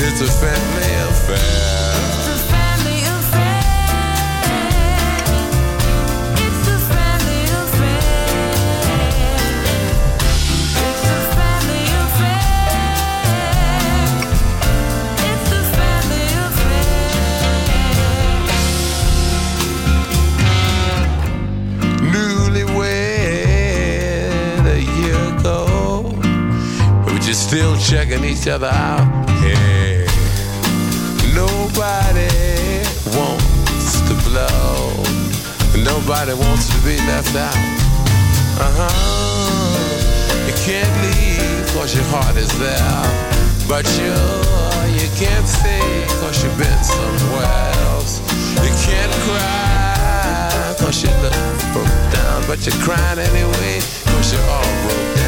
It's a family affair. Newlywed a family affair. It's a family affair. It's a family affair. It's a family affair. Newly a year ago, but you're still checking each other out. Hey, nobody wants to blow. Nobody wants to be left out. Uh huh. You can't leave cause your heart is there. But you, you can't stay cause you've been somewhere else. You can't cry cause you look broke down. But you're crying anyway cause you're all broke down.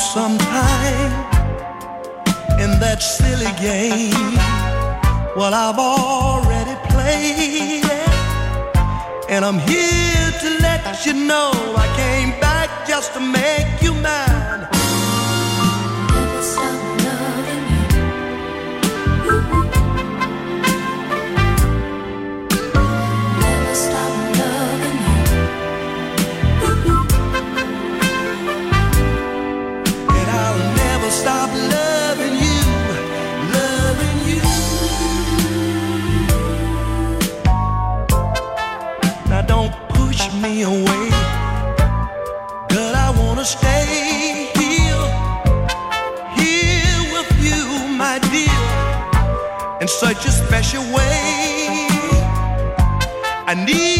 some time in that silly game. Well, I've already played it, and I'm here to let you know I came back just to make you mine. away. But I wanna stay here, here with you, my dear, in such a special way. I need.